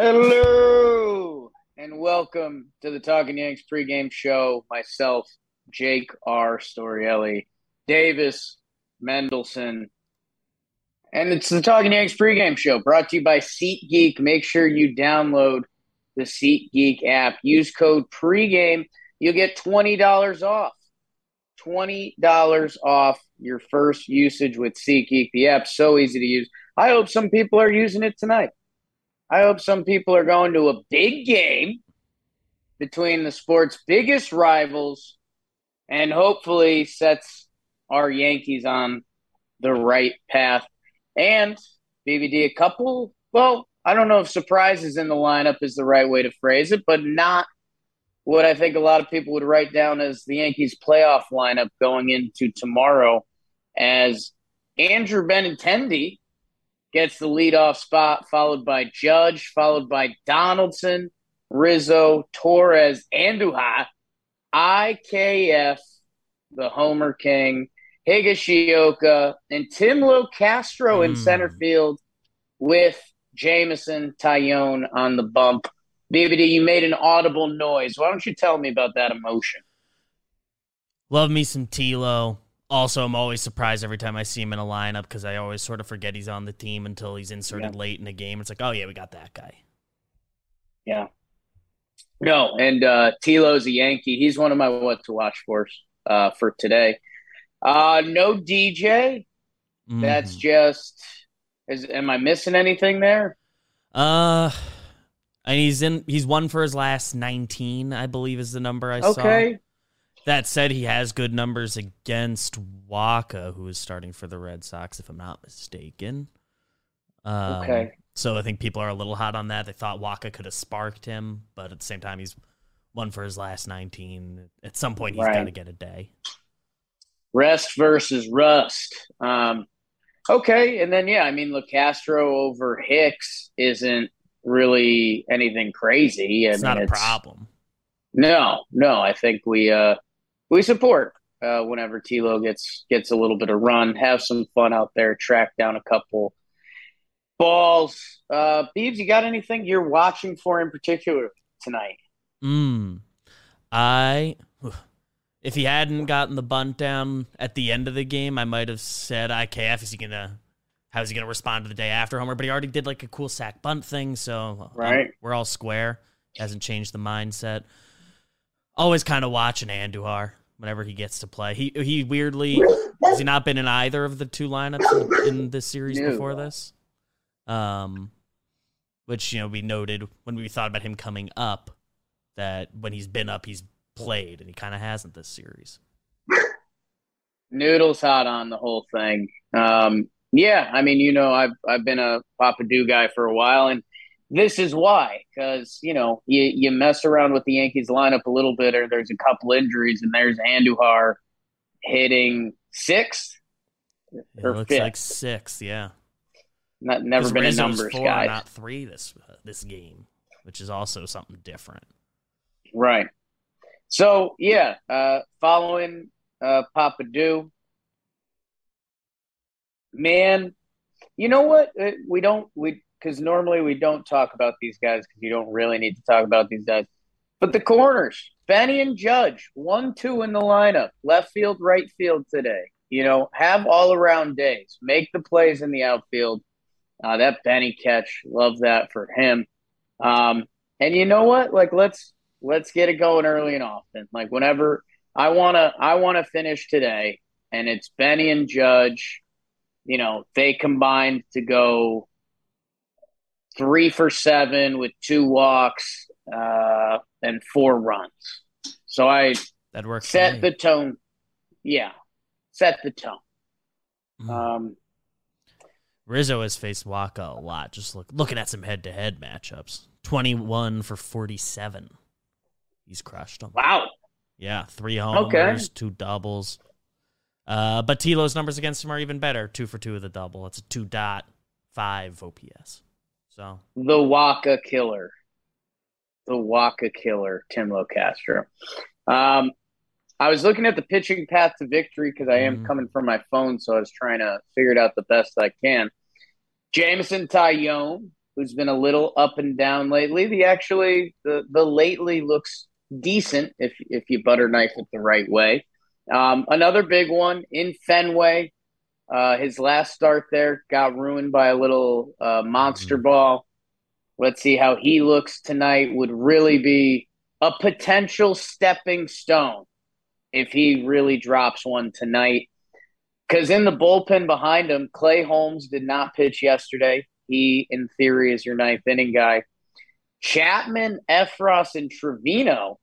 Hello and welcome to the Talking Yanks pregame show. Myself, Jake R. Storiale, Davis, Mendelson, and it's the Talking Yanks pregame show brought to you by SeatGeek. Make sure you download the SeatGeek app. Use code pregame. You'll get $20 off. $20 off your first usage with SeatGeek. The app's so easy to use. I hope some people are using it tonight. I hope some people are going to a big game between the sport's biggest rivals and hopefully sets our Yankees on the right path. And BBD, a couple, well, I don't know if surprises in the lineup is the right way to phrase it, but not what I think a lot of people would write down as the Yankees playoff lineup going into tomorrow as Andrew Benintendi gets the leadoff spot, followed by Judge, followed by Donaldson, Rizzo, Torres, Andujar, IKF, the Homer King, Higashioka, and Tim Locastro mm. in center field with Jameson Taillon on the bump. BBD, you made an audible noise. Why don't you tell me about that emotion? Love me some Tilo. Also, I'm always surprised every time I see him in a lineup because I always sort of forget he's on the team until he's inserted yeah. late in the game. It's like, oh yeah, we got that guy. Yeah. No, and uh, Tilo's a Yankee. He's one of my what to watch for uh, for today. Uh, no DJ. Mm. That's just. Is am I missing anything there? Uh, and he's in. He's won for his last 19, I believe, is the number I okay. saw. Okay. That said, he has good numbers against Wacha, who is starting for the Red Sox, if I'm not mistaken. Um, okay. So I think people are a little hot on that. They thought Wacha could have sparked him, but at the same time, he's won for his last 19. At some point, he's right. got to get a day. Rest versus rust. Um, okay, and then yeah, I mean, Locastro over Hicks isn't really anything crazy. I it's mean, not a it's, problem. No, no, I think we uh we support uh, whenever Tilo gets gets a little bit of run. Have some fun out there. Track down a couple balls. Uh, Beebs, you got anything you're watching for in particular tonight? Mm, I if he hadn't gotten the bunt down at the end of the game, I might have said IKF is he gonna how is he gonna respond to the day after homer? But he already did like a cool sack bunt thing, so um, right, um, we're all square. Hasn't changed the mindset. Always kind of watching Andujar whenever he gets to play. He he weirdly has he not been in either of the two lineups in, in this series no. before this. Um, which you know we noted when we thought about him coming up that when he's been up he's played and he kind of hasn't this series. Noodles hot on the whole thing. Um, yeah, I mean, you know, I've I've been a Papidu guy for a while, and this is why, because you know you you mess around with the Yankees lineup a little bit, or there's a couple injuries, and there's Andujar hitting sixth it looks fifth. like six, yeah. Not never been Rizzo's a numbers four, guy. Not three this uh, this game, which is also something different. Right. So yeah, uh, following uh, Papidu, man, you know what? Uh, we don't we because normally we don't talk about these guys because you don't really need to talk about these guys. But the corners, Benny and Judge, one, two in the lineup, left field, right field today. You know, have all around days, make the plays in the outfield. Uh, that Benny catch, love that for him. Um, and you know what? Like, let's let's get it going early and often. Like, whenever I wanna, I wanna finish today, and it's Benny and Judge. You know, they combined to go three for seven with two walks uh, and four runs. So I that works. Set the tone. Yeah, set the tone. Mm. Um, Rizzo has faced Wacha a lot. Just look looking at some head to head matchups. Twenty one for forty seven. He's crushed them. Wow. Yeah, three homers, okay. two doubles. Uh, but Tilo's numbers against him are even better. Two for two with a double. It's a two dot five OPS. So the Wacha killer, the Wacha killer, Tim Locastro. Um, I was looking at the pitching path to victory because I am mm coming from my phone, so I was trying to figure it out the best I can. Jameson Taillon who's been a little up and down lately. The actually the the lately looks decent if if you butter knife it the right way. Um, another big one in Fenway. Uh, his last start there got ruined by a little uh, monster mm-hmm. ball. Let's see how he looks tonight. Would really be a potential stepping stone if he really drops one tonight. Because in the bullpen behind him, Clay Holmes did not pitch yesterday. He, in theory, is your ninth inning guy. Chapman, Effross, and Trevino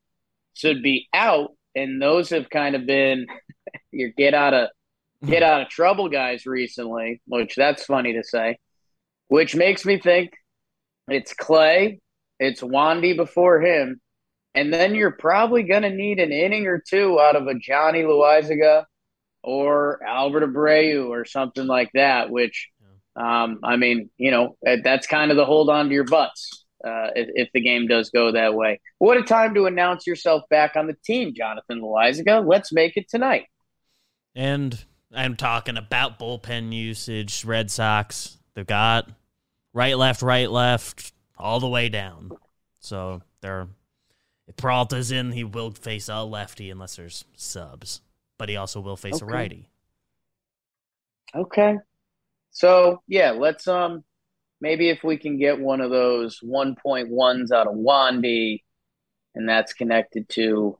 should be out, and those have kind of been your get out of get out of trouble guys recently, which that's funny to say. Which makes me think it's Clay, it's Wandy before him, and then you're probably going to need an inning or two out of a Johnny Loaisiga or Albert Abreu or something like that, which, um, I mean, you know, that's kind of the hold on to your butts uh, if, if, the game does go that way. What a time to announce yourself back on the team, Jonathan Loaisiga. Let's make it tonight. And I'm talking about bullpen usage. Red Sox, they've got right, left, right, left, all the way down. So they're if Peralta's in, he will face a lefty unless there's subs but he also will face okay. a righty. Okay. So yeah, let's um maybe if we can get one of those 1.1s out of Wandy, and that's connected to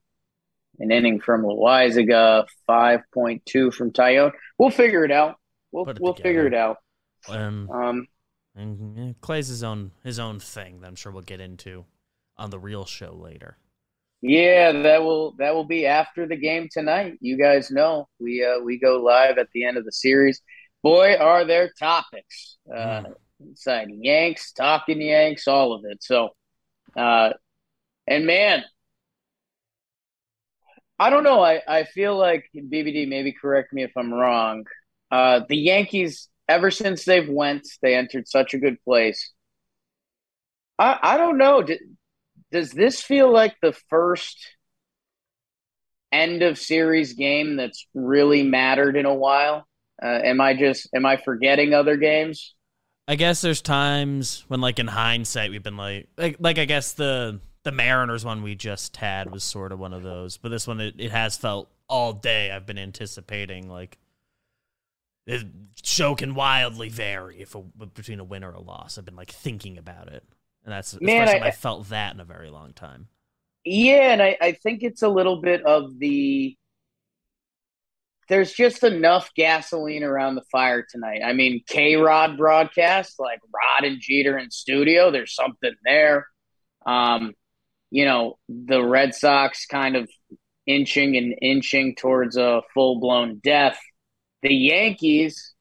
an inning from Loaisiga, 5.2 from Taillon. We'll figure it out. We'll it we'll together. figure it out. Um, um and Clay's his own his own thing that I'm sure we'll get into on the real show later. Yeah, that will that will be after the game tonight. You guys know we uh, we go live at the end of the series. Boy, are there topics uh, mm. inside Yanks, talking Yanks, all of it. So, uh, and man, I don't know. I I feel like BBD. Maybe correct me if I'm wrong. Uh, the Yankees, ever since they've went, they entered such a good place. I I don't know. Does this feel like the first end of series game that's really mattered in a while? Uh, am I just am I forgetting other games? I guess there's times when, like in hindsight, we've been like, like, like I guess the the Mariners one we just had was sort of one of those, but this one it, it has felt all day. I've been anticipating like the show can wildly vary if a, between a win or a loss. I've been like thinking about it and that's the Man, first time I, I, felt that in a very long time. Yeah, and I, I think it's a little bit of the there's just enough gasoline around the fire tonight. I mean, KayRod broadcast, like Rod and Jeter in studio, there's something there. Um, you know, the Red Sox kind of inching and inching towards a full blown death. The Yankees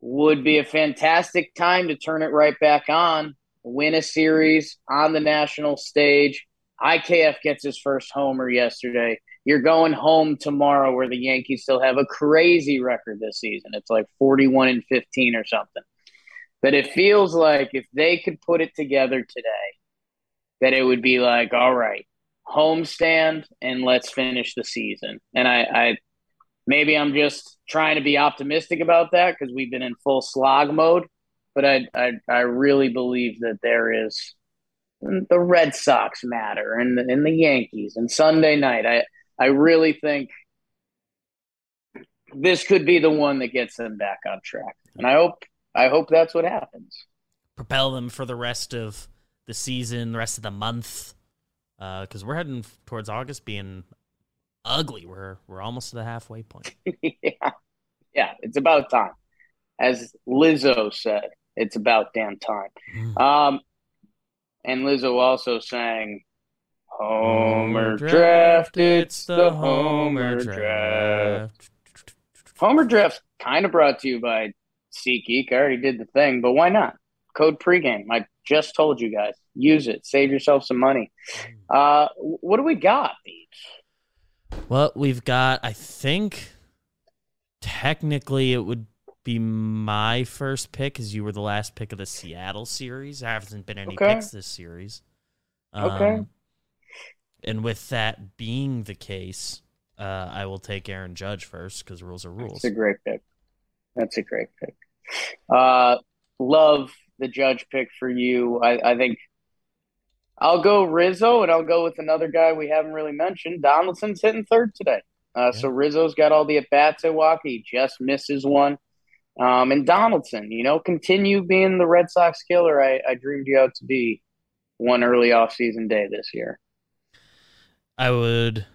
would be a fantastic time to turn it right back on win a series on the national stage. IKF gets his first homer yesterday. You're going home tomorrow where the Yankees still have a crazy record this season. It's like 41 and 15 or something. But it feels like if they could put it together today, that it would be like, all right, homestand and let's finish the season. And I, I maybe I'm just trying to be optimistic about that because we've been in full slog mode but I, I, I really believe that there is the Red Sox matter and the, and the Yankees and Sunday night. I I really think this could be the one that gets them back on track, and I hope I hope that's what happens. Propel them for the rest of the season, the rest of the month, because uh, we're heading towards August being ugly. We're we're almost to the halfway point. yeah, yeah, it's about time, as Lizzo said. It's about damn time. Mm. Um, and Lizzo also sang Homer Draft. It's the Homer Draft. Homer Draft kind of brought to you by SeatGeek. I already did the thing, but why not? Code pregame. I just told you guys. Use it. Save yourself some money. Uh, what do we got, Beach? Well, we've got, I think, technically it would be my first pick because you were the last pick of the Seattle series. There hasn't been any okay. picks this series. Um, okay. And with that being the case, uh, I will take Aaron Judge first because rules are rules. That's a great pick. That's a great pick. Uh, love the judge pick for you. I, I think I'll go Rizzo, and I'll go with another guy we haven't really mentioned. Donaldson's hitting third today. Uh, yeah. So Rizzo's got all the at bats at Wacha. He just misses one. Um, and Donaldson, you know, continue being the Red Sox killer I, I dreamed you out to be one early offseason day this year. I would,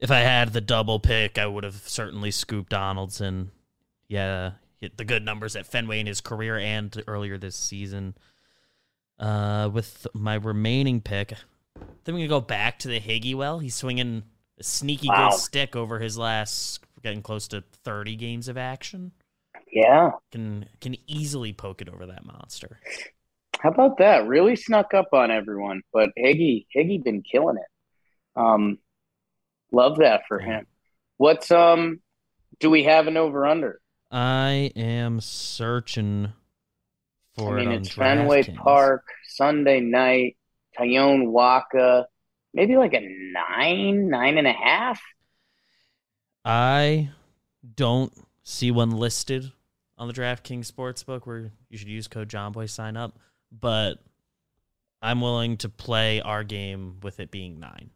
if I had the double pick, I would have certainly scooped Donaldson. Yeah, the good numbers at Fenway in his career and earlier this season. Uh, with my remaining pick, then we can go back to the Higgy well. He's swinging a sneaky wow. good stick over his last, getting close to 30 games of action. Yeah. Can can easily poke it over that monster. How about that? Really snuck up on everyone, but Higgy Higgy been killing it. Um, love that for him. What's um? Do we have an over under? I am searching for. I mean, it it's Fenway Park Sunday night. Taillon Wacha, maybe like a nine, nine and a half. I don't see one listed on the DraftKings Sportsbook where you should use code JOHNBOY sign up, but I'm willing to play our game with it being nine.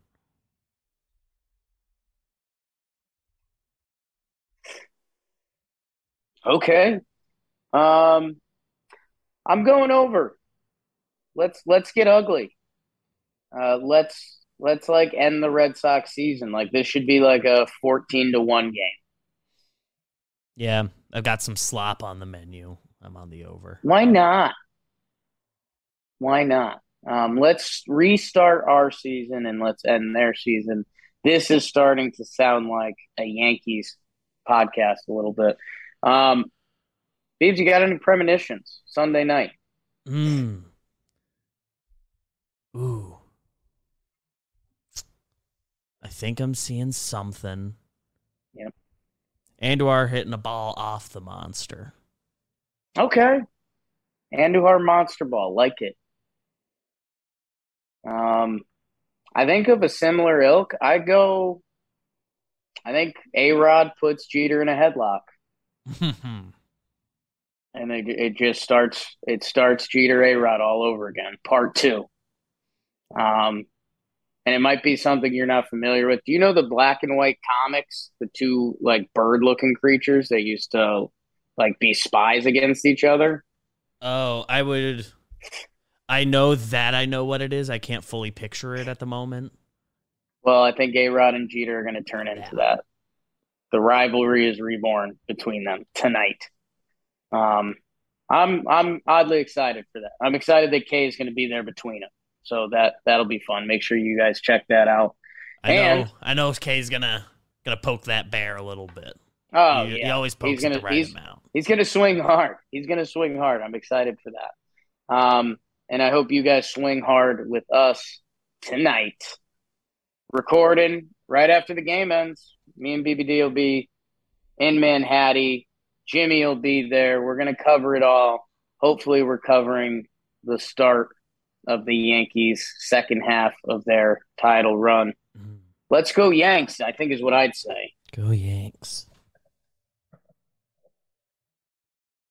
Okay. Um I'm going over. Let's let's get ugly. Uh let's let's like end the Red Sox season. Like this should be like a 14 to 1 game. Yeah, I've got some slop on the menu. I'm on the over. Why not? Why not? Um, let's restart our season and let's end their season. This is starting to sound like a Yankees podcast a little bit. Um, Beebs, you got any premonitions Sunday night? Mm. Ooh. I think I'm seeing something. Yep. Andujar hitting a ball off the monster. Okay. Andujar monster ball. Like it. Um, I think of a similar ilk. I go. I think A Rod puts Jeter in a headlock, and it it just starts. It starts Jeter A Rod all over again, part two. Um, and it might be something you're not familiar with. Do you know the black and white comics? The two like bird looking creatures that used to like be spies against each other. Oh, I would. I know that I know what it is. I can't fully picture it at the moment. Well, I think A Rod and Jeter are going to turn into yeah. that. The rivalry is reborn between them tonight. Um, I'm I'm oddly excited for that. I'm excited that Kay is going to be there between them. So that that'll be fun. Make sure you guys check that out. I and, know I know Kay's gonna gonna poke that bear a little bit. Oh he, yeah, he always pokes he's gonna, the right he's, amount. He's gonna swing hard. He's gonna swing hard. I'm excited for that. Um, and I hope you guys swing hard with us tonight. Recording right after the game ends. Me and BBD will be in Manhattan. Jimmy will be there. We're gonna cover it all. Hopefully, we're covering the start of the Yankees' second half of their title run. Mm. Let's go Yanks, I think is what I'd say. Go Yanks.